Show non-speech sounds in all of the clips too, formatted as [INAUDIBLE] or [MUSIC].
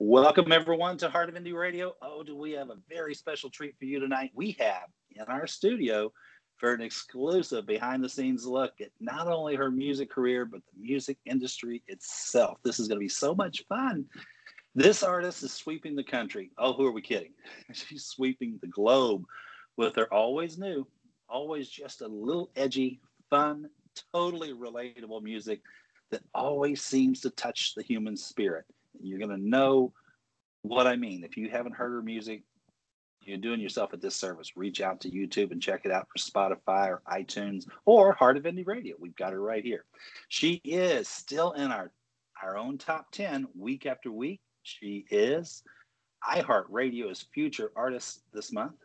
Welcome, everyone, to Heart of Indie Radio. Oh, do we have a very special treat for you tonight? We have in our studio for an exclusive behind the scenes look at not only her music career, but the music industry itself. This is going to be so much fun. This artist is sweeping the country. Oh, who are we kidding? [LAUGHS] She's sweeping the globe with her always new, always just a little edgy, fun, totally relatable music that always seems to touch the human spirit. You're going to know what I mean. If you haven't heard her music, you're doing yourself a disservice. Reach out to YouTube and check it out for Spotify or iTunes or Heart of Indie Radio. We've got her right here. She is still in our, our own top 10 week after week. She is iHeartRadio's Future Artist this month.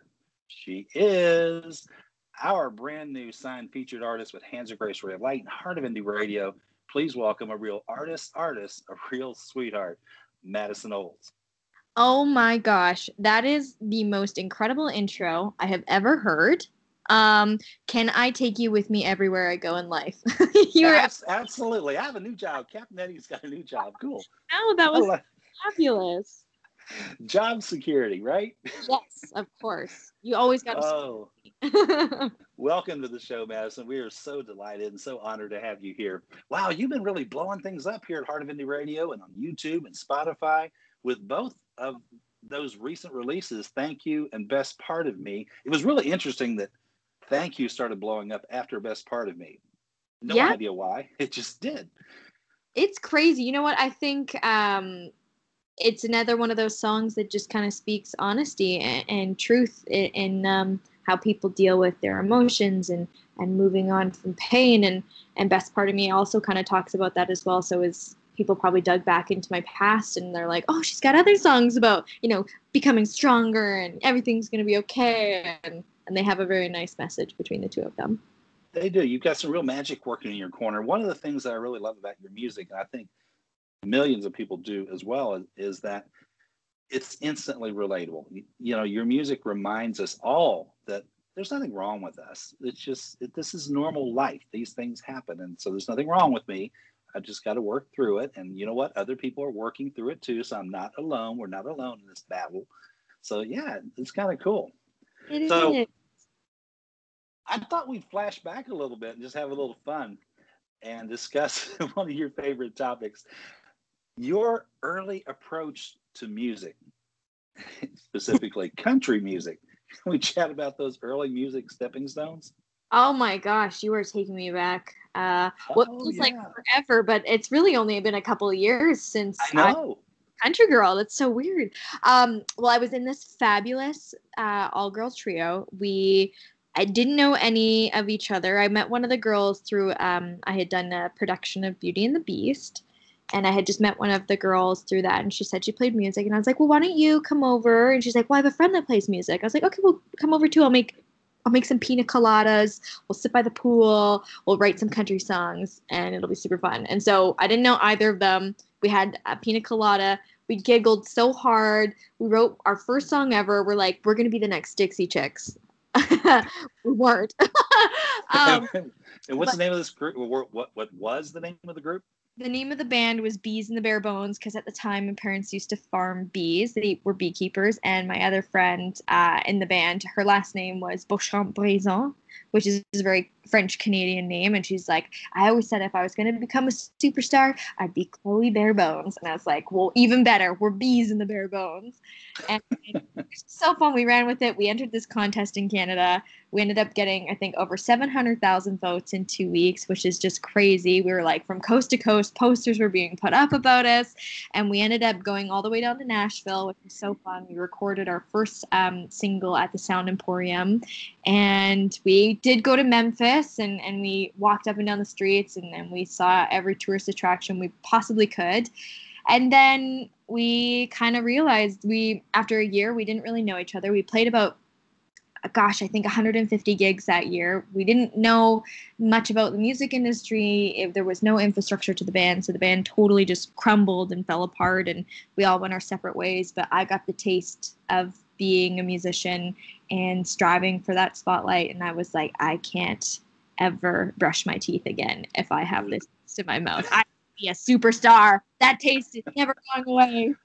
She is our brand new signed featured artist with Hands of Grace Ray of Light and Heart of Indie Radio. Please welcome a real artist, artist, a real sweetheart, Madison Olds. Oh my gosh, that is the most incredible intro I have ever heard. Um, can I take you with me everywhere I go in life? [LAUGHS] You're Abs- absolutely. I have a new job. Captain Eddie's got a new job. Cool. [LAUGHS] Oh, that was [LAUGHS] fabulous. Job security, right? Yes, of course. You always got to. Oh. Welcome to the show, Madison. We are so delighted and so honored to have you here. Wow, you've been really blowing things up here at Heart of Indie Radio and on YouTube and Spotify with both of those recent releases, Thank You and Best Part of Me. It was really interesting that Thank You started blowing up after Best Part of Me. No yeah. idea why. [LAUGHS] It just did. It's crazy. You know what? I think um, it's another one of those songs that just kind of speaks honesty and, and truth in um, how people deal with their emotions and and moving on from pain. And and best part of me also kind of talks about that as well. So is people probably dug back into my past and they're like oh she's got other songs about you know becoming stronger and everything's going to be okay. And and they have a very nice message between the two of them. They do. You've got some real magic working in your corner. One of the things that i really love about your music and i think millions of people do as well is, is that it's instantly relatable. You, you, know, your music reminds us all that there's nothing wrong with us. It's just it, this is normal life. These things happen, and so there's nothing wrong with me. I just got to work through it. And you know what? Other people are working through it too. So I'm not alone. We're not alone in this battle. So yeah, it's kind of cool. It so is. I thought we'd flash back a little bit and just have a little fun and discuss [LAUGHS] one of your favorite topics your early approach to music, [LAUGHS] specifically country music. Can we chat about those early music stepping stones? Oh my gosh, you are taking me back. Uh, what oh, feels yeah. like forever, but it's really only been a couple of years since I know. I, country girl. That's so weird. Um, well, I was in this fabulous uh, all girls trio. We I didn't know any of each other. I met one of the girls through um, I had done a production of Beauty and the Beast and I had just met one of the girls through that, and she said she played music, and I was like, well, why don't you come over? And she's like, well, I have a friend that plays music. I was like, okay, well, come over too. I'll make I'll make some pina coladas. We'll sit by the pool. We'll write some country songs, and it'll be super fun. And so I didn't know either of them. We had a pina colada. We giggled so hard. We wrote our first song ever. We're like, we're gonna be the next Dixie Chicks. [LAUGHS] we weren't. [LAUGHS] um, [LAUGHS] and what's but, the name of this group? What, what what was the name of the group? The name of the band was Bees and the Bare Bones because at the time my parents used to farm bees. They were beekeepers, and my other friend uh, in the band, her last name was Beauchamp Brison, which is a very French Canadian name. And she's like, I always said if I was going to become a superstar, I'd be Chloe Bare Bones. And I was like, well, even better. We're bees in the bare bones. And it's so fun. We ran with it. We entered this contest in Canada. We ended up getting, I think, over 700,000 votes in two weeks, which is just crazy. We were like from coast to coast, posters were being put up about us. And we ended up going all the way down to Nashville, which was so fun. We recorded our first um, single at the Sound Emporium. And we did go to Memphis and, and we walked up and down the streets and then we saw every tourist attraction we possibly could. And then we kind of realized we, after a year, we didn't really know each other. We played about gosh, I think 150 gigs that year. We didn't know much about the music industry. If there was no infrastructure to the band, so the band totally just crumbled and fell apart, and we all went our separate ways. But I got the taste of being a musician and striving for that spotlight. And I was like, I can't ever brush my teeth again if I have this in my mouth. I be a superstar. That taste is never going away.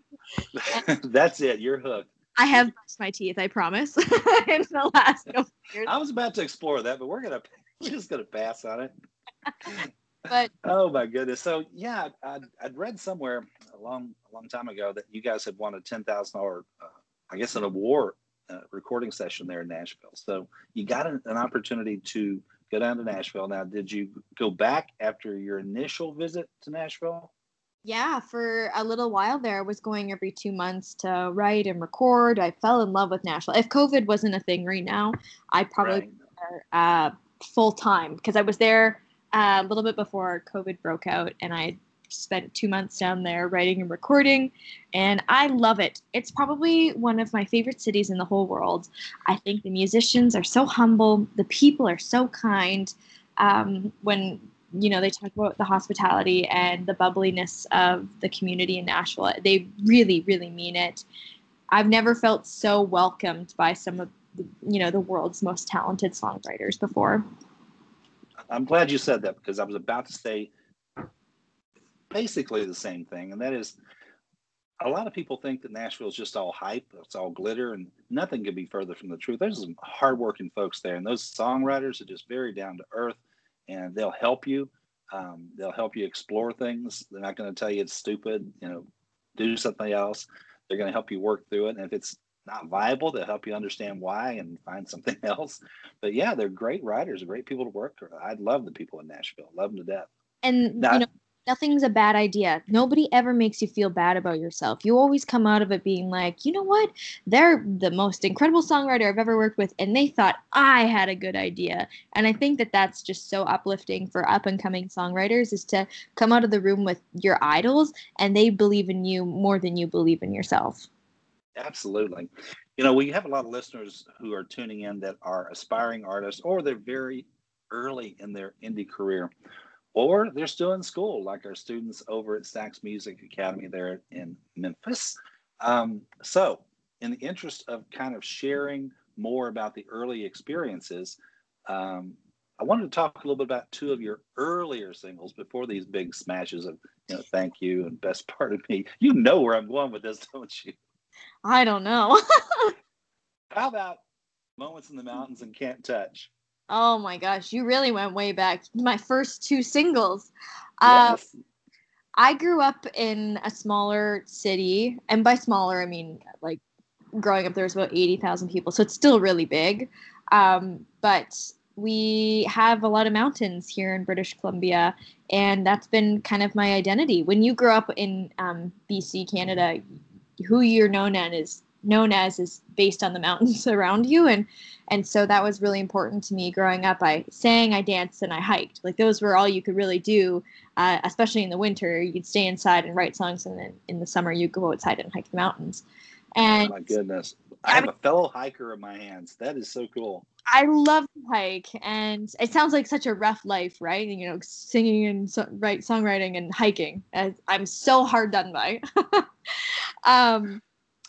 [LAUGHS] That's it. You're hooked. I have brushed my teeth. I promise. [LAUGHS] in the last couple years. I was about to explore that, but we're gonna [LAUGHS] we're just gonna pass on it. But Oh my goodness. So yeah, I'd, I'd read somewhere a long a long time ago that you guys had won a ten thousand dollar, uh, I guess, an award uh, recording session there in Nashville. So you got an, an opportunity to go down to Nashville. Now, did you go back after your initial visit to Nashville? yeah, for a little while there, I was going every two months to write and record. I fell in love with Nashville. If COVID wasn't a thing right now, I'd probably Right. be there uh, full time because I was there uh, a little bit before COVID broke out, and I spent two months down there writing and recording, and I love it. It's probably one of my favorite cities in the whole world. I think the musicians are so humble, the people are so kind. Um, when you know they talk about the hospitality and the bubbliness of the community in Nashville, they really, really mean it. I've never felt so welcomed by some of the, you know the world's most talented songwriters before. I'm glad you said that because I was about to say basically the same thing, and that is a lot of people think that Nashville is just all hype, it's all glitter, and nothing could be further from the truth. There's some hardworking folks there, and those songwriters are just very down to earth, and they'll help you. Um, they'll help you explore things. They're not going to tell you it's stupid. You know, do something else. They're going to help you work through it, and if it's not viable, they'll help you understand why and find something [LAUGHS] else. But yeah, they're great writers, great people to work with. I love the people in Nashville, love them to death. And Now- you know, nothing's a bad idea. Nobody ever makes you feel bad about yourself. You always come out of it being like, you know what? They're the most incredible songwriter I've ever worked with, and they thought I had a good idea. And I think that that's just so uplifting for up and coming songwriters is to come out of the room with your idols, and they believe in you more than you believe in yourself. Absolutely. You know, we have a lot of listeners who are tuning in that are aspiring artists or they're very early in their indie career or they're still in school, like our students over at Sax Music Academy there in Memphis. Um, so, in the interest of kind of sharing more about the early experiences, um, I wanted to talk a little bit about two of your earlier singles before these big smashes of, you know, Thank You and Best Part of Me. You know where I'm going with this, [LAUGHS] don't you? I don't know. [LAUGHS] How about Moments in the Mountains and Can't Touch? Oh my gosh, you really went way back. My first two singles. Yes. I grew up in a smaller city, and by smaller I mean like growing up there was about eighty thousand people, so it's still really big. Um, but we have a lot of mountains here in British Columbia, and that's been kind of my identity. When you grow up in um, BC, Canada, who you're known as is known as is based on the mountains [LAUGHS] around you, and and so that was really important to me growing up. I sang, I danced, and I hiked. Like those were all you could really do uh, especially in the winter, you'd stay inside and write songs, and then in the summer, you'd go outside and hike the mountains. Oh And my goodness. I have a fellow hiker in my hands. That is so cool. I love to hike, and it sounds like such a rough life, right? You know, singing and so, write songwriting and hiking. I'm so hard done by. [LAUGHS] um,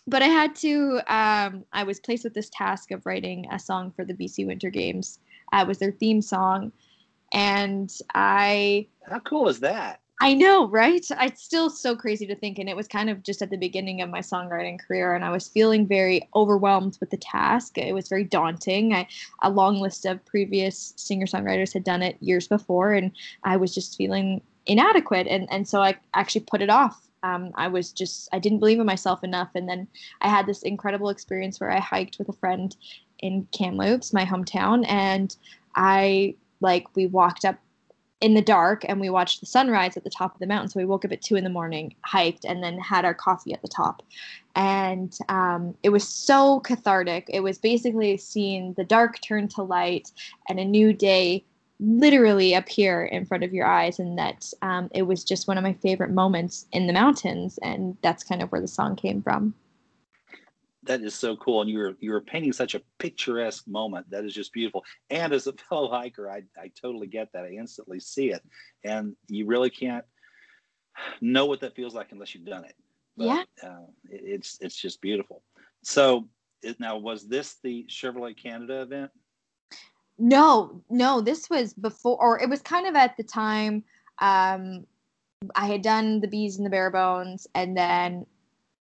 but I had to. Um, I was placed with this task of writing a song for the BC Winter Games. Uh, it was their theme song, and I How cool is that? I know, right? It's still so crazy to think. And it was kind of just at the beginning of my songwriting career, and I was feeling very overwhelmed with the task. It was very daunting. I, a long list of previous singer songwriters had done it years before, and I was just feeling inadequate. And, and so I actually put it off. Um, I was just, I didn't believe in myself enough. And then I had this incredible experience where I hiked with a friend in Kamloops, my hometown, and I like, we walked up in the dark and we watched the sunrise at the top of the mountain. So we woke up at two in the morning, hiked, and then had our coffee at the top. And um, it was so cathartic. It was basically seeing the dark turn to light and a new day literally appear in front of your eyes. And that um, it was just one of my favorite moments in the mountains. And that's kind of where the song came from. That is so cool. And you're you're painting such a picturesque moment. That is just beautiful. And as a [LAUGHS] fellow hiker, I, I totally get that. I instantly see it. And you really can't know what that feels like unless you've done it. But, Yeah. Uh, it- it's it's just beautiful. So now was this the Chevrolet Canada event? No, no, this was before, or it was kind of at the time. Um, I had done the bees and the bare bones, and then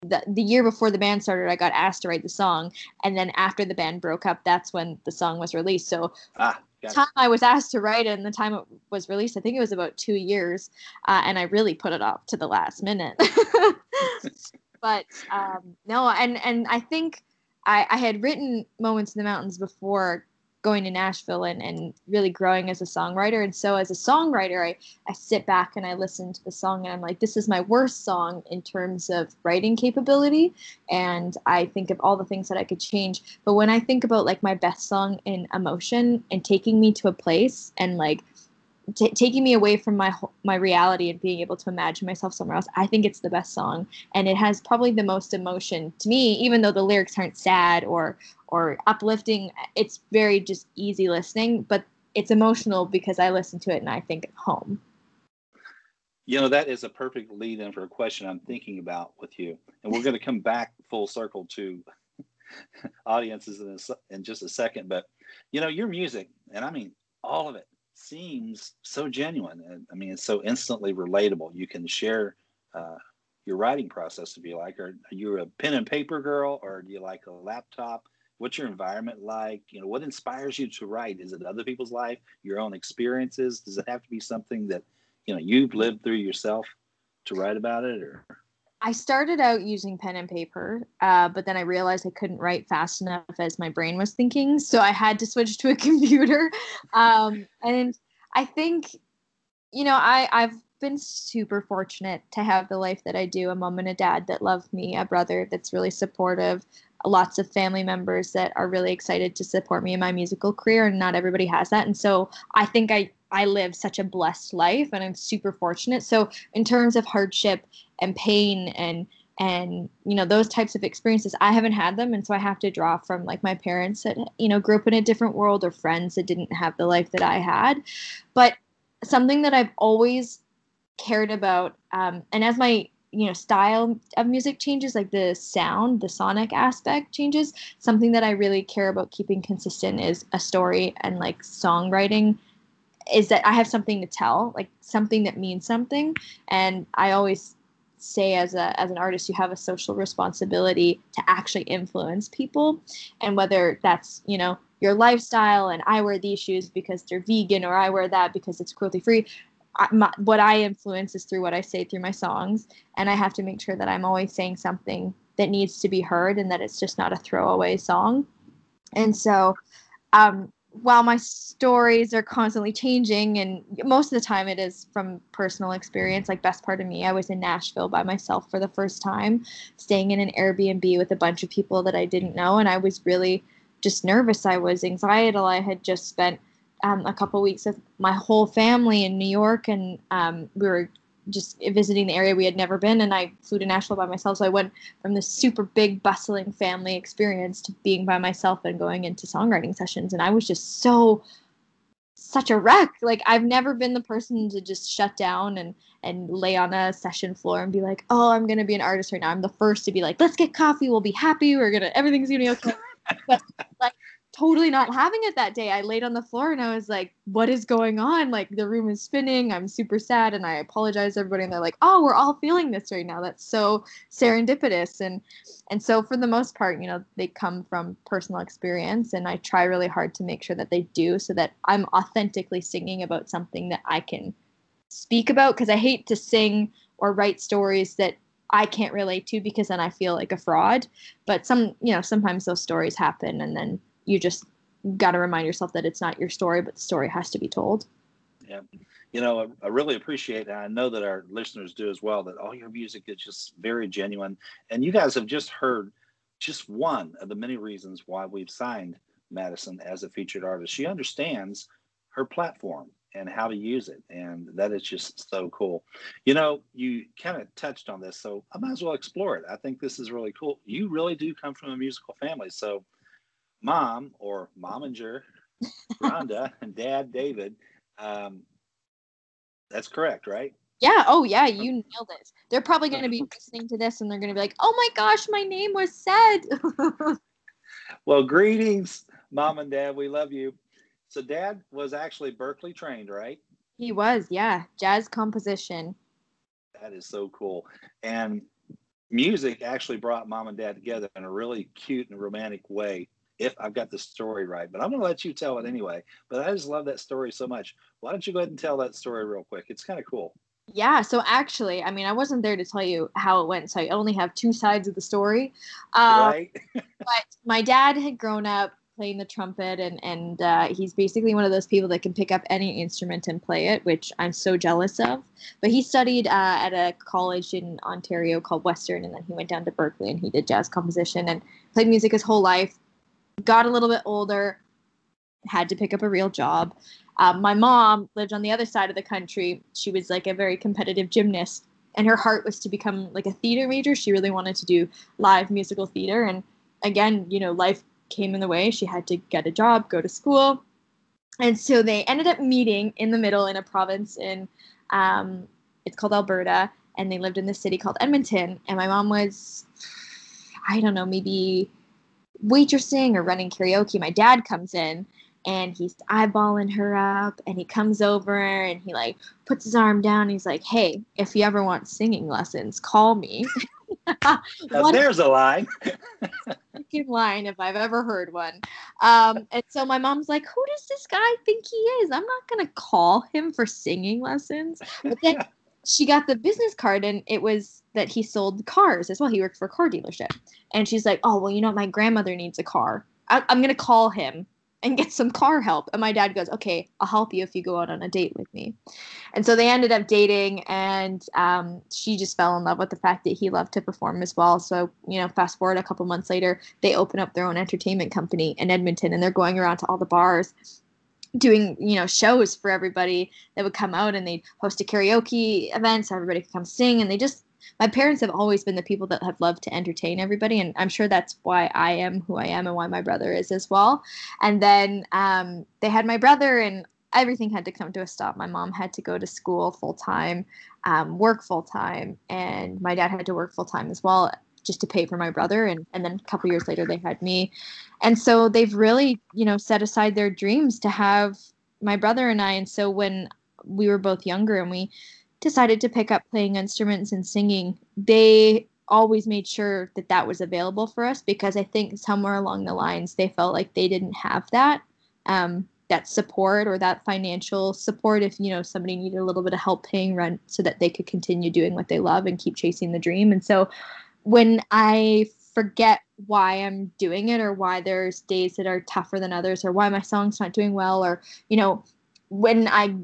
the, the year before the band started, I got asked to write the song, and then after the band broke up, that's when the song was released. So Ah, time I was asked to write it and the time it was released, I think it was about two years, uh, and I really put it off to the last minute. [LAUGHS] but um, no, and and I think I, I had written "Moments in the Mountains" before going to Nashville and, and really growing as a songwriter. And so as a songwriter, I, I sit back and I listen to the song and I'm like, this is my worst song in terms of writing capability. And I think of all the things that I could change. But when I think about like my best song in emotion and taking me to a place and like t- taking me away from my my reality and being able to imagine myself somewhere else, I think it's the best song. And it has probably the most emotion to me, even though the lyrics aren't sad or or uplifting. It's very just easy listening, but it's emotional because I listen to it and I think home. You know, that is a perfect lead in for a question I'm thinking about with you. And we're going to come back full circle to [LAUGHS] audiences in, a, in just a second. But, you know, your music, and I mean, all of it seems so genuine. I mean, it's so instantly relatable. You can share uh, your writing process if you like. Are you a pen and paper girl or do you like a laptop? What's your environment like? You know, what inspires you to write? Is it other people's life, your own experiences? Does it have to be something that you know you've lived through yourself to write about it or I started out using pen and paper, uh, but then I realized I couldn't write fast enough as my brain was thinking. So I had to switch to a [LAUGHS] computer. Um, and I think, you know, I, I've been super fortunate to have the life that I do a mom and a dad that love me, a brother that's really supportive, lots of family members that are really excited to support me in my musical career. And not everybody has that. And so I think I, I live such a blessed life and I'm super fortunate. So in terms of hardship and pain and and you know those types of experiences i haven't had them. And so i have to draw from like my parents that you know grew up in a different world or friends that didn't have the life that i had. But something that i've always cared about um, and as my you know style of music changes like the sound the sonic aspect changes something that i really care about keeping consistent is a story and like songwriting is that i have something to tell like something that means something. And i always say as a as an artist you have a social responsibility to actually influence people. And whether that's you know your lifestyle and i wear these shoes because they're vegan or i wear that because it's cruelty free what i influence is through what i say through my songs. And i have to make sure that i'm always saying something that needs to be heard and that it's just not a throwaway song. And so um, while my stories are constantly changing and most of the time it is from personal experience like best part of me i was in nashville by myself for the first time staying in an airbnb with a bunch of people that i didn't know and i was really just nervous. I was anxiety. I had just spent um, a couple weeks with my whole family in new york and um, we were just visiting the area we had never been and i flew to nashville by myself. So i went from this super big bustling family experience to being by myself and going into songwriting sessions. And i was just so such a wreck. Like i've never been the person to just shut down and and lay on a session floor and be like oh i'm gonna be an artist right now. I'm the first to be like let's get coffee. We'll be happy. We're gonna everything's gonna be okay. [LAUGHS] But like totally not having it that day. I laid on the floor and I was like, what is going on? Like the room is spinning. I'm super sad and I apologize to everybody. And they're like, oh, we're all feeling this right now. That's so serendipitous. And and so for the most part, you know, they come from personal experience and I try really hard to make sure that they do so that I'm authentically singing about something that I can speak about because I hate to sing or write stories that I can't relate to because then I feel like a fraud. But some, you know, sometimes those stories happen and then you just got to remind yourself that it's not your story, but the story has to be told. Yeah. You know, I, I really appreciate, and I know that our listeners do as well, that all your music is just very genuine. And you guys have just heard just one of the many reasons why we've signed Madison as a featured artist. She understands her platform and how to use it. And that is just so cool. You know, you kind of touched on this, so I might as well explore it. I think this is really cool. You really do come from a musical family. So, mom or momager Rhonda [LAUGHS] and dad David, um, that's correct, right? Yeah. Oh, yeah. You nailed it. They're probably going to be [LAUGHS] listening to this and they're going to be like, oh my gosh, my name was said. [LAUGHS] Well, greetings, mom and dad. We love you. So, dad was actually Berkeley trained, right? he was. Yeah. Jazz composition. That is so cool. And music actually brought mom and dad together in a really cute and romantic way. If I've got the story right, but I'm going to let you tell it anyway. But I just love that story so much. Why don't you go ahead and tell that story real quick? It's kind of cool. Yeah, so actually, I mean, I wasn't there to tell you how it went, so I only have two sides of the story. Um, right. [LAUGHS] but my dad had grown up playing the trumpet, and and uh, he's basically one of those people that can pick up any instrument and play it, which I'm so jealous of. But he studied uh, at a college in Ontario called Western, and then he went down to Berkeley and he did jazz composition and played music his whole life. Got a little bit older, had to pick up a real job um, my mom lived on the other side of the country. She was like a very competitive gymnast, and her heart was to become like a theater major. She really wanted to do live musical theater. And again, you know, life came in the way. She had to get a job, go to school. And so they ended up meeting in the middle in a province in, um, it's called Alberta, and they lived in the city called Edmonton. And my mom was, I don't know, maybe waitressing or running karaoke. My dad comes in and he's eyeballing her up and he comes over and he like puts his arm down he's like hey if you ever want singing lessons call me. [LAUGHS] There's a line. line if i've ever heard one. Um, and so my mom's like who does this guy think he is? I'm not gonna call him for singing lessons. But then she got the business card and it was that he sold cars as well he worked for a car dealership and she's like oh well you know my grandmother needs a car I- i'm gonna call him and get some car help. And my dad goes, okay, I'll help you if you go out on a date with me. And so they ended up dating, and um, she just fell in love with the fact that he loved to perform as well. So, you know, fast forward a couple months later, they open up their own entertainment company in Edmonton, and they're going around to all the bars doing you know shows for everybody that would come out and they'd host a karaoke event so everybody could come sing. And they just my parents have always been the people that have loved to entertain everybody. And i'm sure that's why i am who i am and why my brother is as well. And then um, they had my brother and everything had to come to a stop. My mom had to go to school full time um, work full time and my dad had to work full time as well just to pay for my brother and, and then a couple years later they had me and so they've really you know set aside their dreams to have my brother and i and so when we were both younger and we decided to pick up playing instruments and singing, they always made sure that that was available for us because I think somewhere along the lines they felt like they didn't have that um, that support or that financial support if you know somebody needed a little bit of help paying rent so that they could continue doing what they love and keep chasing the dream. And so when I forget why I'm doing it or why there's days that are tougher than others or why my song's not doing well or you know when I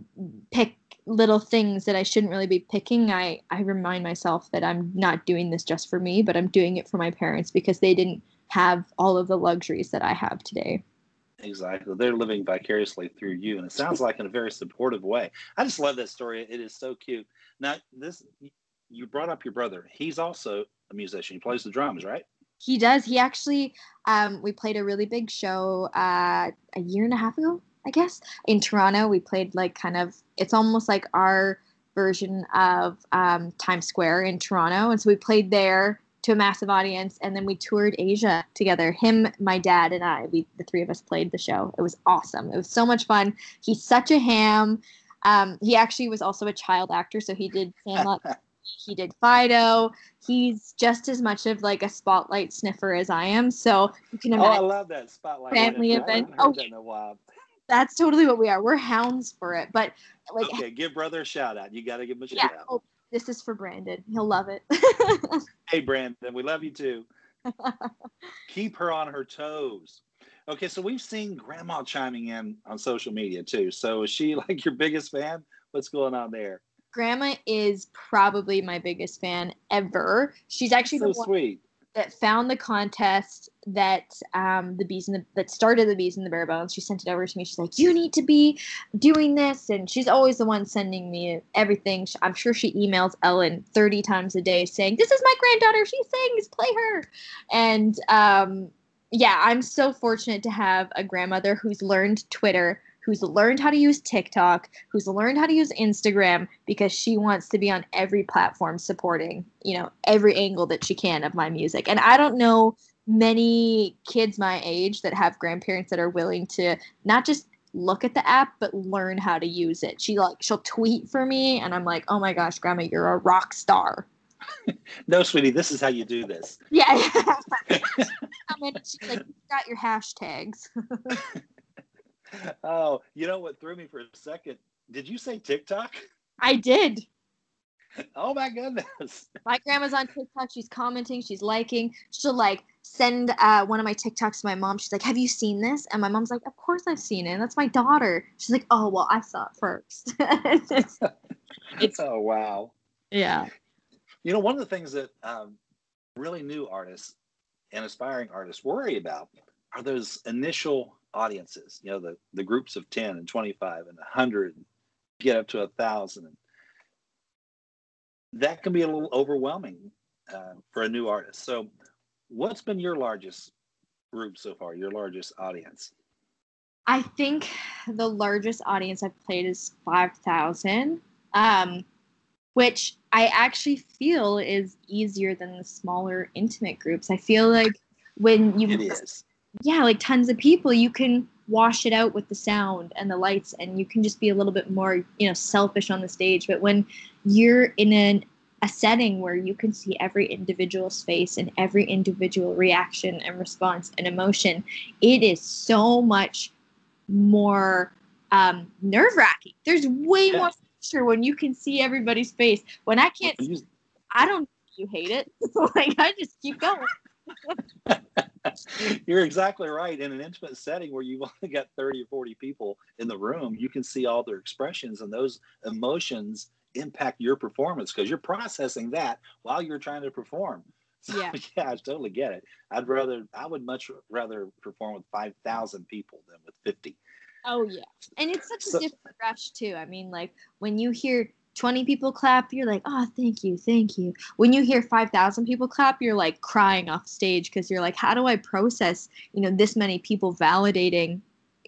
pick little things that I shouldn't really be picking, I, I remind myself that I'm not doing this just for me, but I'm doing it for my parents because they didn't have all of the luxuries that I have today. Exactly. They're living vicariously through you. And it sounds like in a very supportive way. I just love that story. It is so cute. Now, this, you brought up your brother. He's also a musician. He plays the drums, right? He does. He actually, um, we played a really big show uh, a year and a half ago, I guess. In Toronto, we played like kind of, it's almost like our version of um, Times Square in Toronto. And so we played there to a massive audience and then we toured Asia together. Him, my dad, and I, we the three of us played the show. It was awesome. It was so much fun. He's such a ham. Um, he actually was also a child actor, so he did [LAUGHS] Sandlot. He did Fido. He's just as much of like a spotlight sniffer as I am. So you can imagine. Oh, I love that spotlight family event. Oh, that's totally what we are. We're hounds for it. But like, okay, give brother a shout out. You got to give him a yeah, shout out. Oh, this is for Brandon. He'll love it. [LAUGHS] hey, Brandon, we love you too. Keep her on her toes. Okay, so we've seen Grandma chiming in on social media too. So is she [LAUGHS] like your biggest fan? What's going on there? Grandma is probably my biggest fan ever. She's actually so the one, sweet that found the contest that um, the bees and the that started the bees and the bare bones. She sent it over to me. She's like, "You need to be doing this," and she's always the one sending me everything. I'm sure she emails Ellen 30 times a day saying, "This is my granddaughter. She sings. Play her." And um, yeah, I'm so fortunate to have a grandmother who's learned Twitter who's learned how to use TikTok, who's learned how to use Instagram because she wants to be on every platform supporting, you know, every angle that she can of my music. And I don't know many kids my age that have grandparents that are willing to not just look at the app but learn how to use it. She like she'll tweet for me and I'm like, "Oh my gosh, grandma, you're a rock star." [LAUGHS] no, sweetie, this is how you do this. Yeah. [LAUGHS] She's like, "You got your hashtags. [LAUGHS] [LAUGHS] oh, you know what threw me for a second? Did you say TikTok? I did. Oh my goodness. [LAUGHS] My grandma's on TikTok. She's commenting. She's liking. She'll like send uh, one of my TikToks to my mom. She's like, "Have you seen this?" And my mom's like, "Of course I've seen it. That's my daughter." She's like, "Oh well, I saw it first. it's, [LAUGHS] It's oh wow. yeah. You know, one of the things that um, really new artists and aspiring artists worry about are those initial audiences. You know, the the groups of ten and twenty five and hundred, get up to a thousand. That can be a little overwhelming uh, for a new artist. So, what's been your largest group so far? Your largest audience? I think the largest audience I've played is 5,000, um, which I actually feel is easier than the smaller intimate groups. I feel like when you, It is. Yeah, like tons of people, you can wash it out with the sound and the lights, and you can just be a little bit more, you know, selfish on the stage. But when you're in an a setting where you can see every individual's face and every individual reaction and response and emotion, it is so much more um, nerve wracking. There's way Yeah. more pressure when you can see everybody's face. When I can't, I don't. You hate it. [LAUGHS] like I just keep going. [LAUGHS] [LAUGHS] You're exactly right. In an intimate setting where you've only got 30 or 40 people in the room, you can see all their expressions and those emotions impact your performance because you're processing that while you're trying to perform. [LAUGHS] So, Yeah. yeah, I totally get it. I'd rather, I would much rather perform with 5,000 people than with 50. Oh yeah, and it's such So- a different rush too. I mean, like when you hear 20 people clap, you're like, oh, thank you, thank you. When you hear 5,000 people clap, you're like crying off stage because you're like, how do I process, you know, this many people validating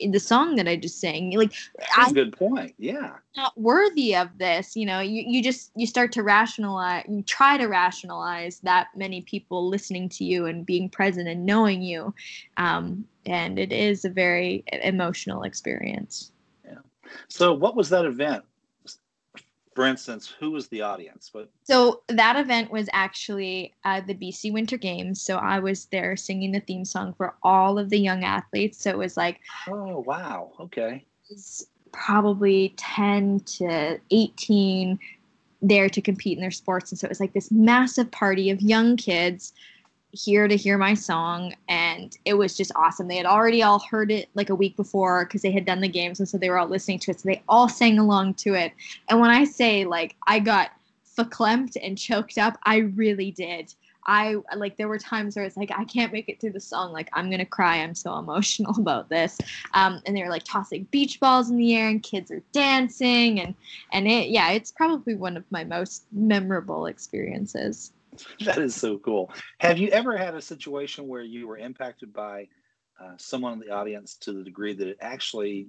the song that I just sang? Like, That's a I'm good point. Yeah. not worthy of this. You know, you, you just you start to rationalize, you try to rationalize that many people listening to you and being present and knowing you, um, and it is a very emotional experience. Yeah. So, what was that event? For instance, who was the audience? What? So that event was actually uh, the BC Winter Games. So I was there singing the theme song for all of the young athletes. So it was like Oh, wow. Okay. probably 10 to 18 there to compete in their sports. And so it was like this massive party of young kids here to hear my song. And it was just awesome. They had already all heard it like a week before because they had done the games. And so they were all listening to it. So they all sang along to it. And when I say like I got verklempt and choked up, I really did. I like there were times where it's like I can't make it through the song. Like I'm gonna cry. I'm so emotional [LAUGHS] about this. Um, and they were like tossing beach balls in the air, and kids are dancing, and and it yeah, it's probably one of my most memorable experiences. [LAUGHS] That is so cool. Have you ever had a situation where you were impacted by uh, someone in the audience to the degree that it actually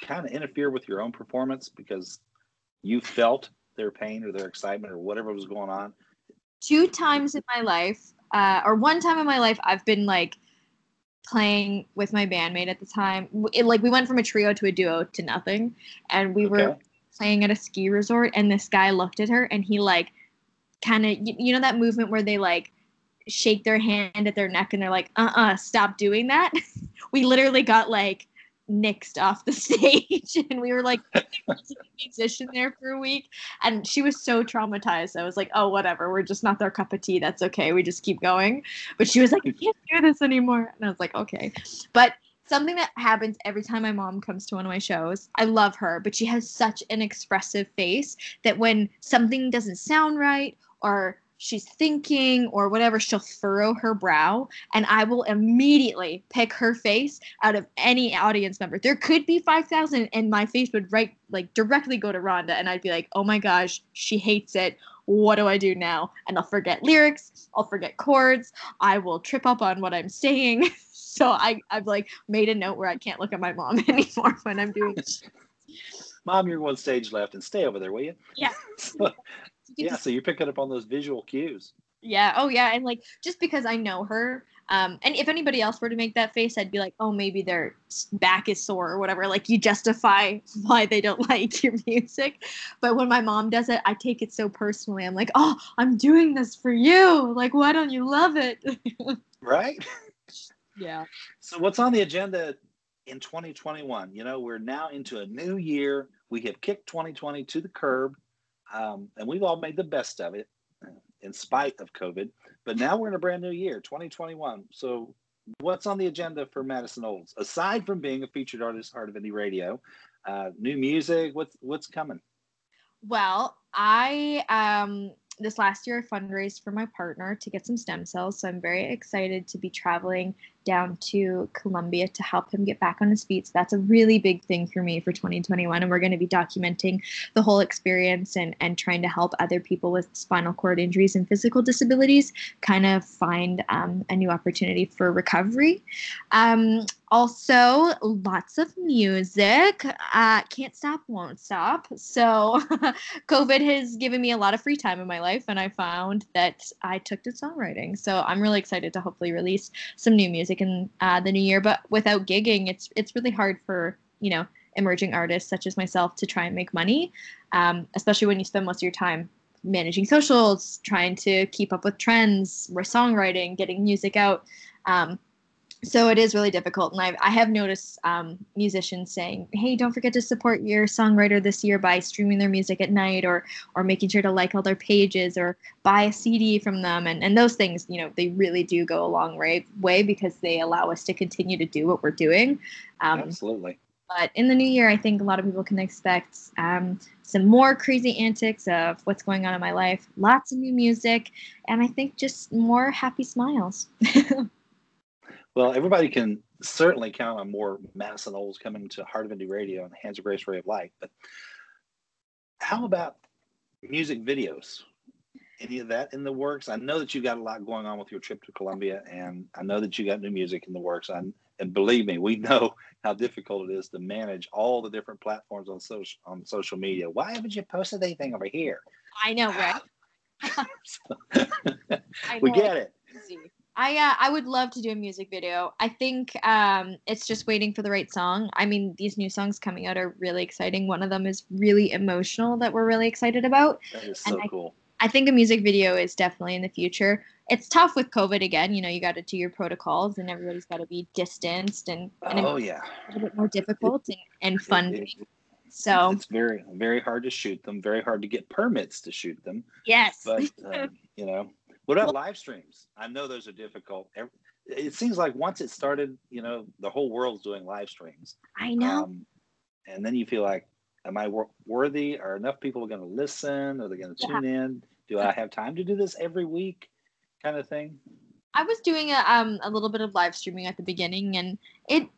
kind of interfered with your own performance because you felt their pain or their excitement or whatever was going on? Two times in my life, uh, or one time in my life, I've been like playing with my bandmate at the time. It, like we went from a trio to a duo to nothing, and we were playing at a ski resort and this guy looked at her and he like kind of you, you know that movement where they like shake their hand at their neck and they're like uh-uh stop doing that. [LAUGHS] We literally got like nixed off the [LAUGHS] stage and we were like [LAUGHS] musician there for a week and she was so traumatized. I was like oh whatever we're just not their cup of tea that's okay we just keep going. But she was like i can't do this anymore. And i was like okay. But something that happens every time my mom comes to one of my shows. I love her, but she has such an expressive face that when something doesn't sound right or she's thinking or whatever, she'll furrow her brow and I will immediately pick her face out of any audience member. There could be 5,000 and my face would right like directly go to Rhonda and I'd be like, "Oh my gosh, she hates it. What do I do now?" And I'll forget lyrics, I'll forget chords, I will trip up on what I'm saying. [LAUGHS] So I, I've like made a note where I can't look at my mom [LAUGHS] anymore when I'm doing this. [LAUGHS] Mom, you're one stage left and stay over there, will you? Yeah. So, yeah, so you're picking up on those visual cues. Yeah. Oh, yeah. And like, just because I know her, um, and if anybody else were to make that face, I'd be like, oh, maybe their back is sore or whatever. Like, you justify [LAUGHS] why they don't [LAUGHS] like your music. But when my mom does it, I take it so personally. I'm like, oh, I'm doing this for you. Like, why don't you love it? [LAUGHS] right? Yeah. So, what's on the agenda in 2021? You know, we're now into a new year. We have kicked 2020 to the curb, um, and we've all made the best of it in spite of COVID. But now we're in a brand new year, 2021. So, what's on the agenda for Madison Olds aside from being a featured artist, Heart of Indie Radio? Uh, new music. What's what's coming? Well, I um this last year I fundraised for my partner to get some stem cells, so I'm very excited to be traveling down to Colombia to help him get back on his feet. So that's a really big thing for me for 2021. And we're going to be documenting the whole experience and, and trying to help other people with spinal cord injuries and physical disabilities kind of find um, a new opportunity for recovery. Um, also, lots of music. Uh, can't stop, won't stop. So, [LAUGHS] COVID has given me a lot of free time in my life, and I found that I took to songwriting. So, I'm really excited to hopefully release some new music in uh, the new year. But without gigging, it's it's really hard for you know emerging artists such as myself to try and make money, um, especially when you spend most of your time managing socials, trying to keep up with trends, songwriting, getting music out. Um, so it is really difficult and I've, i have noticed um, musicians saying hey don't forget to support your songwriter this year by streaming their music at night or or making sure to like all their pages or buy a cd from them and, and those things you know they really do go a long way, way because they allow us to continue to do what we're doing um, absolutely. but in the new year i think a lot of people can expect um, some more crazy antics of what's going on in my life lots of new music and i think just more happy smiles [LAUGHS] Well, everybody can certainly count on more Madison Olds coming to Heart of Indie Radio and Hands of Grace Ray of Light. But how about music videos? Any of that in the works? I know that you got a lot going on with your trip to Colombia, and I know that you got new music in the works. And, and believe me, we [LAUGHS] know how difficult it is to manage all the different platforms on social on social media. Why haven't you posted anything over here? I know, ah. right? [LAUGHS] [LAUGHS] I know. we get it. I uh, I would love to do a music video. I think um, it's just waiting for the right song. I mean, these new songs coming out are really exciting. One of them is really emotional that we're really excited about. That is so and cool. I, I think a music video is definitely in the future. It's tough with COVID again. You know, you got to do your protocols, and everybody's got to be distanced, and, and oh yeah, a little bit more difficult and, and fun. It, it, so it's very very hard to shoot them. Very hard to get permits to shoot them. Yes, but [LAUGHS] um, you know what about live streams? I know those are difficult. It seems like once it started, you know, the whole world's doing live streams. I know. Um, and then you feel like, am I worthy? Are enough people going to listen? Are they going to tune yeah. in? Do I have time to do this every week? Kind of thing. I was doing a um a little bit of live streaming at the beginning, and it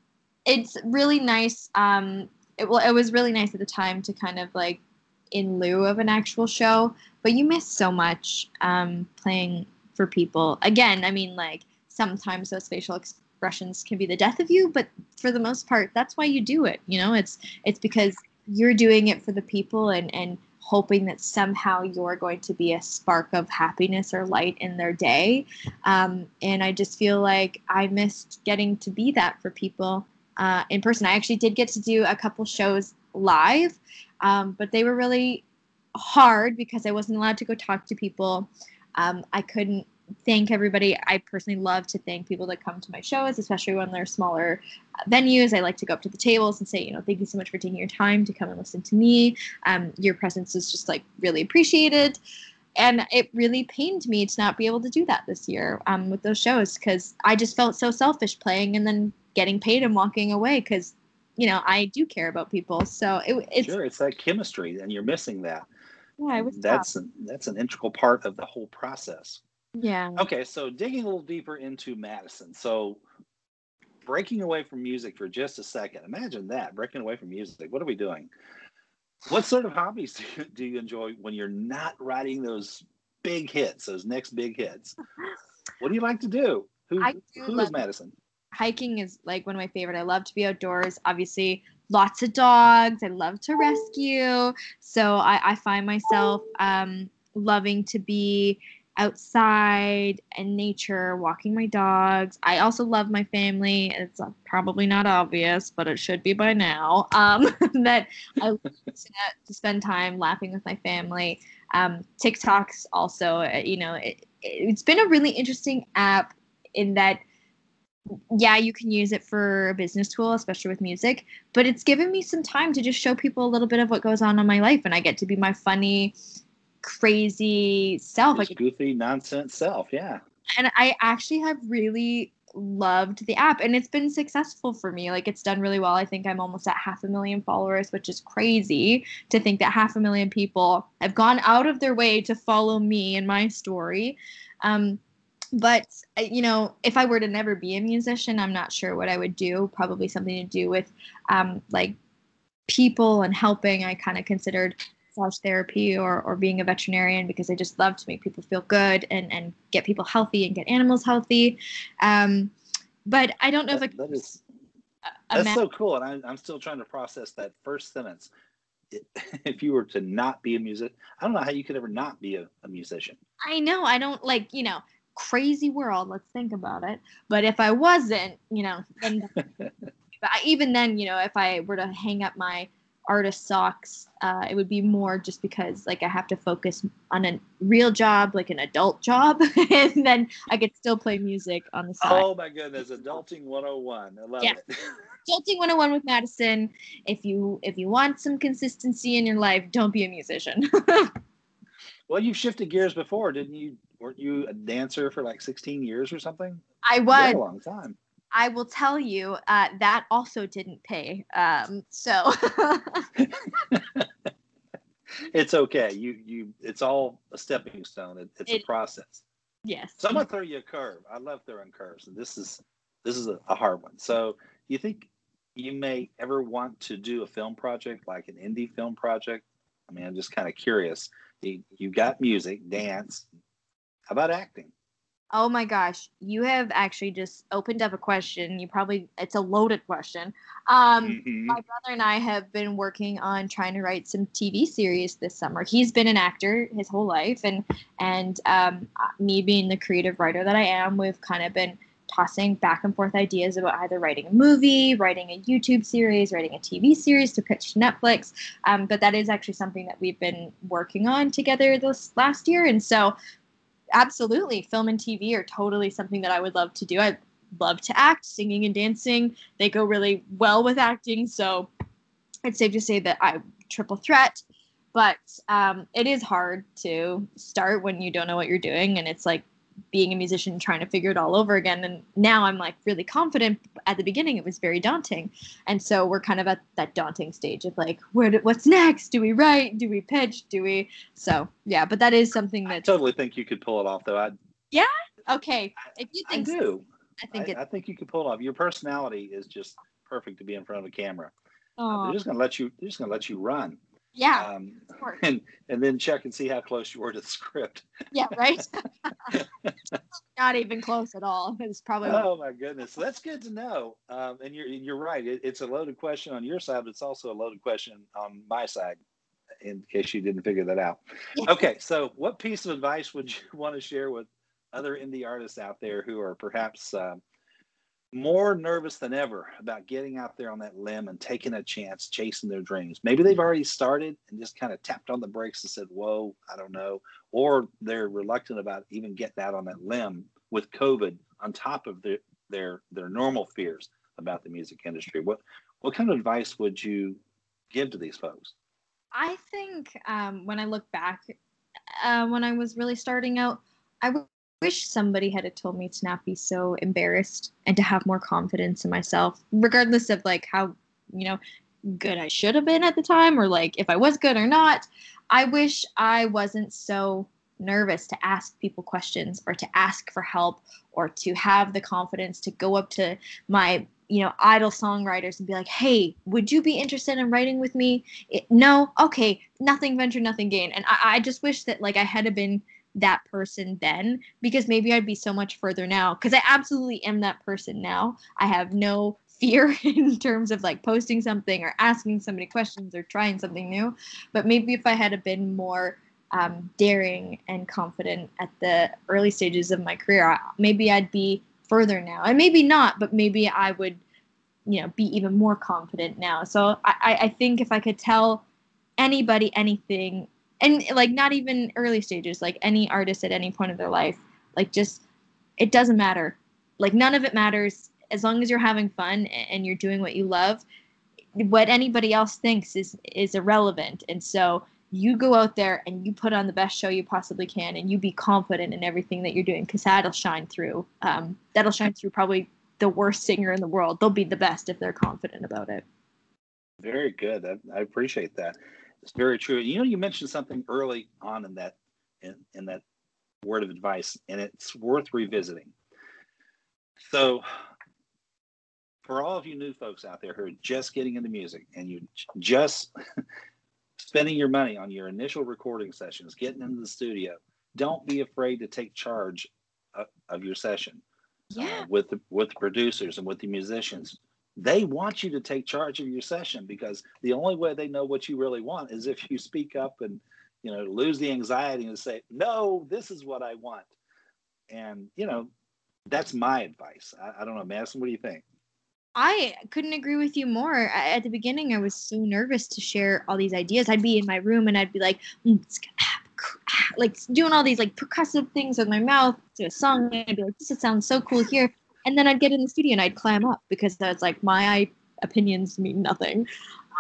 it's really nice. Um, it well, it was really nice at the time to kind of like in lieu of an actual show, but you miss so much um, playing for people. Again, I mean, like sometimes those facial expressions can be the death of you, but for the most part, that's why you do it. You know, it's it's because you're doing it for the people and and hoping that somehow you're going to be a spark of happiness or light in their day. Um, and I just feel like I missed getting to be that for people uh, in person. I actually did get to do a couple shows live, um, but they were really hard because I wasn't allowed to go talk to people. Um, I couldn't thank everybody. I personally love to thank people that come to my shows, especially when they're smaller venues. I like to go up to the tables and say, you know, thank you so much for taking your time to come and listen to me. Um, your presence is just like really appreciated. And it really pained me to not be able to do that this year um, with those shows because I just felt so selfish playing and then getting paid and walking away because you know I do care about people. So it, it's sure it's that chemistry, and you're missing that. Yeah, it was that's an, that's an integral part of the whole process. Yeah. Okay, so digging a little deeper into Madison. So breaking away from music for just a second. Imagine that breaking away from music. What are we doing? What sort of hobbies [LAUGHS] do you, do you enjoy when you're not writing those big hits, those next big hits? What do you like to do? Who, do who is Madison? Hiking is like one of my favorite. I love to be outdoors. Obviously, lots of dogs. I love to rescue. So I, I find myself um, loving to be outside and nature, walking my dogs. I also love my family. It's uh, probably not obvious, but it should be by now. Um, [LAUGHS] that I love to, to spend time laughing with my family. Um, TikTok's also, uh, you know, it, it's been a really interesting app in that yeah, you can use it for a business tool, especially with music, but it's given me some time to just show people a little bit of what goes on in my life and I get to be my funny, crazy self. Like goofy nonsense self, yeah. And I actually have really loved the app and it's been successful for me. Like it's done really well. I think I'm almost at half a million followers, which is crazy to think that half a million people have gone out of their way to follow me and my story. Um, but uh, you know if i were to never be a musician i'm not sure what i would do probably something to do with um, like people and helping i kind of considered massage therapy or, or being a veterinarian because I just love to make people feel good and, and get people healthy and get animals healthy. Um, but I don't know that, if I that is, that's so cool. And I, I'm still trying to process that first sentence. [LAUGHS] If you were to not be a music, I don't know how you could ever not be a, a musician. I know. I don't like, you know, crazy world. Let's think about it. But if I wasn't, you know, then, [LAUGHS] but I, even then, you know, if I were to hang up my artist socks. Uh, it would be more just because like I have to focus on a real job, like an adult job, [LAUGHS] and then I could still play music on the side. Oh my goodness, adulting 101. I love yeah. it. [LAUGHS] adulting 101 with Madison. If you if you want some consistency in your life, don't be a musician. Well, you've shifted gears before, didn't you? Weren't you a dancer for like 16 years or something? I was. a long time. I will tell you uh, that also didn't pay. Um, so [LAUGHS] it's okay. You you it's all a stepping stone. It, it's it, a process. Yes. So I'm gonna throw you a curve. I love throwing curves, and this is this is a, a hard one. So you think you may ever want to do a film project like an indie film project? I mean, I'm just kind of curious. You, you got music, dance. How about acting? Oh my gosh, you have actually just opened up a question. You probably it's a loaded question. Um, mm-hmm. My brother and I have been working on trying to write some TV series this summer. He's been an actor his whole life, and and um, me being the creative writer that I am, we've kind of been tossing back and forth ideas about either writing a movie, writing a YouTube series, writing a TV series to pitch to Netflix. Um, but that is actually something that we've been working on together this last year, and so absolutely film and tv are totally something that i would love to do. I love to act singing and dancing. They go really well with acting. So it's safe to say that i triple threat. But um, it is hard to start when you don't know what you're doing. And it's like being a musician trying to figure it all over again. And now i'm like really confident at the beginning it was very daunting. And so we're kind of at that daunting stage of like where do, what's next? Do we write? Do we pitch? Do we so yeah but that is something that I totally think you could pull it off though. I yeah? Okay. If you think i do. So, i think I, I, think you could pull it off. Your personality is just perfect to be in front of a camera. Uh, they're just gonna let you they're just gonna let you run yeah. Um, and and then check and see how close you were to the script. Yeah, right. [LAUGHS] [LAUGHS] Not even close at all. It's probably. Oh my goodness, so that's good to know. Um, and you're you're right. It, it's a loaded question on your side, but it's also a loaded question on my side. In case you didn't figure that out. Yeah. Okay, so what piece of advice would you [LAUGHS] want to share with other indie artists out there who are perhaps um, more nervous than ever about getting out there on that limb and taking a chance, chasing their dreams. Maybe they've already started and just kind of tapped on the brakes and said, Whoa, I don't know. Or they're reluctant about even getting out on that limb with COVID on top of their their their normal fears about the music industry. What what kind of advice would you give to these folks? I think um, when I look back, uh, when I was really starting out, I wish somebody had told me to not be so embarrassed and to have more confidence in myself, regardless of like how, you know, good I should have been at the time or like if I was good or not. I wish I wasn't so nervous to ask people questions or to ask for help or to have the confidence to go up to my you know idol songwriters and be like hey would you be interested in writing with me? It, no? Okay nothing venture nothing gain. And I, I just wish that like i had been that person then because maybe I'd be so much further now because I absolutely am that person now. I have no [LAUGHS] fear [LAUGHS] in terms of like posting something or asking somebody questions or trying something new. But maybe if I had been more um, daring and confident at the early stages of my career, maybe I'd be further now, and maybe not, but maybe I would, you know, be even more confident now. So I, I think if I could tell anybody anything, and like not even early stages, like any artist at any point of their life, like just it doesn't matter. Like none of it matters. As long as you're having fun and you're doing what you love. What anybody else thinks is is irrelevant, and so you go out there and you put on the best show you possibly can and you be confident in everything that you're doing because that'll shine through um, that'll shine through probably the worst singer in the world. They'll be the best if they're confident about it. Very good. I, I appreciate that it's very true you know you mentioned something early on in that in, in that word of advice and it's worth revisiting so for all of you new folks out there who are just getting into music and you just [LAUGHS] spending your money on your initial recording sessions, getting into the studio, don't be afraid to take charge of, of your session. Uh, yeah. Uh, with the with the producers and with the musicians. They want you to take charge of your session because the only way they know what you really want is if you speak up and you know lose the anxiety and say, "No, this is what I want." And you know, that's my advice. I, I don't know, Madison. What do you think? I couldn't agree with you more. At the beginning, I was so nervous to share all these ideas. I'd be in my room and I'd be like, mm, like doing all these like percussive things with my mouth to a song. And I'd be like, this sounds so cool here. And then I'd get in the studio and I'd clam up because I was like my opinions mean nothing.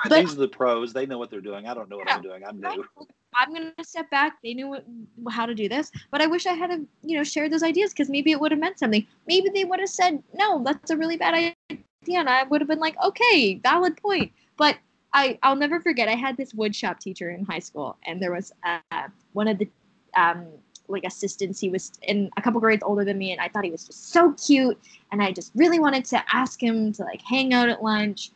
Right, but, these are the pros. They know what they're doing. I don't know what yeah, I'm doing. I'm new. [LAUGHS] I'm gonna step back. They knew what, how to do this, but I wish I had, a, you know, shared those ideas because maybe it would have meant something. Maybe they would have said, "No, that's a really bad idea." and I would have been like, okay, valid point. But I, I'll never forget, I had this woodshop teacher in high school, and there was uh, one of the um, like assistants. He was in a couple grades older than me, and I thought he was just so cute. And I just really wanted to ask him to like hang out at lunch.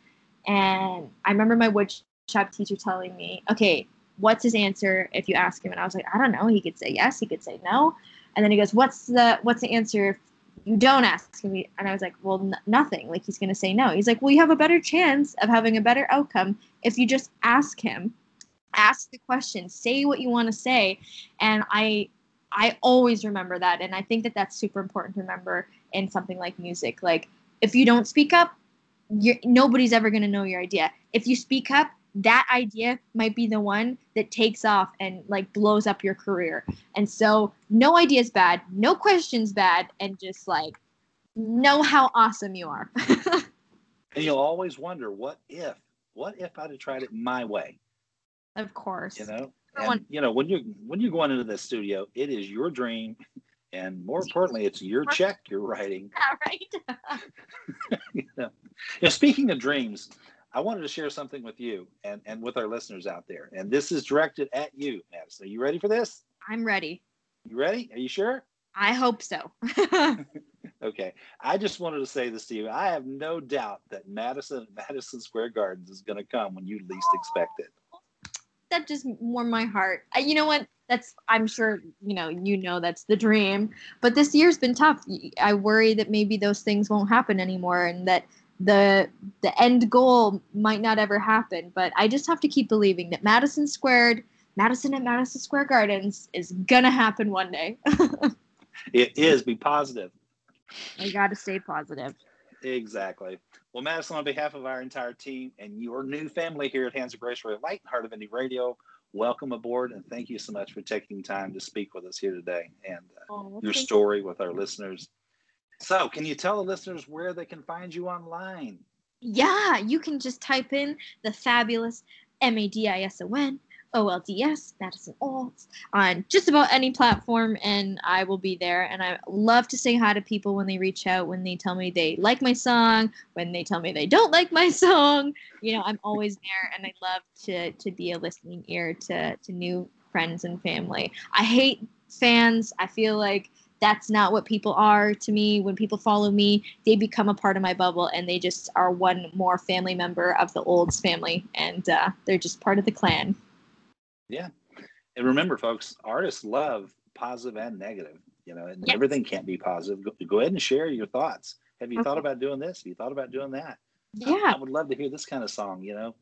And I remember my woodshop teacher telling me, okay, what's his answer if you ask him? And I was like, I don't know. He could say yes, he could say no. And then he goes, what's the what's the answer if you don't ask him. and i was like well n- nothing like he's going to say no he's like well you have a better chance of having a better outcome if you just ask him ask the question say what you want to say and i i always remember that and i think that that's super important to remember in something like music like if you don't speak up you're, nobody's ever going to know your idea if you speak up that idea might be the one that takes off and like blows up your career. And so no idea is bad, no questions bad, and just like know how awesome you are. [LAUGHS] and you'll always wonder, what if? What if I'd have tried it my way? Of course. You know, and, you know when you when you're going into the studio, it is your dream, and more importantly, it's your check you're writing. [LAUGHS] [LAUGHS] Yeah, right. you know. Now, speaking of dreams, I wanted to share something with you and, and with our listeners out there. And this is directed at you, Madison. Are you ready for this? I'm ready. You ready? Are you sure? I hope so. [LAUGHS] okay. I just wanted to say this to you. I have no doubt that Madison Madison Square Gardens is going to come when you least expect it. That just warmed my heart. I, you know what? That's I'm sure you know you know that's the dream. But this year's been tough. I worry that maybe those things won't happen anymore, and that the the end goal might not ever happen, but I just have to keep believing that Madison Squared, Madison at Madison Square Gardens is gonna happen one day. [LAUGHS] it is. Be positive. I gotta stay positive. Exactly. Well, Madison, on behalf of our entire team and your new family here at Hands of Grace Radio Light, and Heart of Indie Radio, welcome aboard and thank you so much for taking time to speak with us here today and uh, oh, your story you. with our listeners. So, can you tell the listeners where they can find you online? Yeah, you can just type in the fabulous M A D I S O N O L D S Madison Olds on just about any platform, and I will be there. And I love to say hi to people when they reach out, when they tell me they like my song, when they tell me they don't like my song. You know, I'm always there, and I love to to be a listening ear to to new friends and family. I hate fans. I feel like that's not what people are to me. When people follow me, they become a part of my bubble and they just are one more family member of the Olds family and uh, they're just part of the clan. Yeah. And remember, folks, artists love positive and negative, you know, and yes. everything can't be positive. Go, go, ahead and share your thoughts. Have you okay. thought mm-hmm. about doing this? Have you thought about doing that? Yeah. I, I would love to hear this kind of song, you know.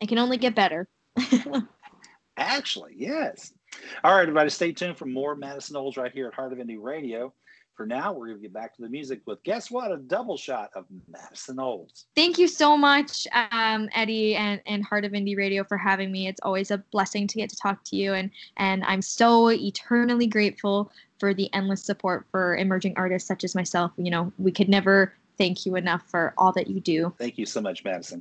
It can only get better. [LAUGHS] Actually, yes. All right, everybody, stay tuned for more Madison Olds right here at Heart of Indie Radio. For now, we're going to get back to the music with guess what? A double shot of Madison Olds. Thank you so much, um, Eddie and, and Heart of Indie Radio for having me. It's always a blessing to get to talk to you, and and I'm so eternally grateful for the endless support for emerging artists such as myself. You know, we could never thank you enough for all that you do. Thank you so much, Madison.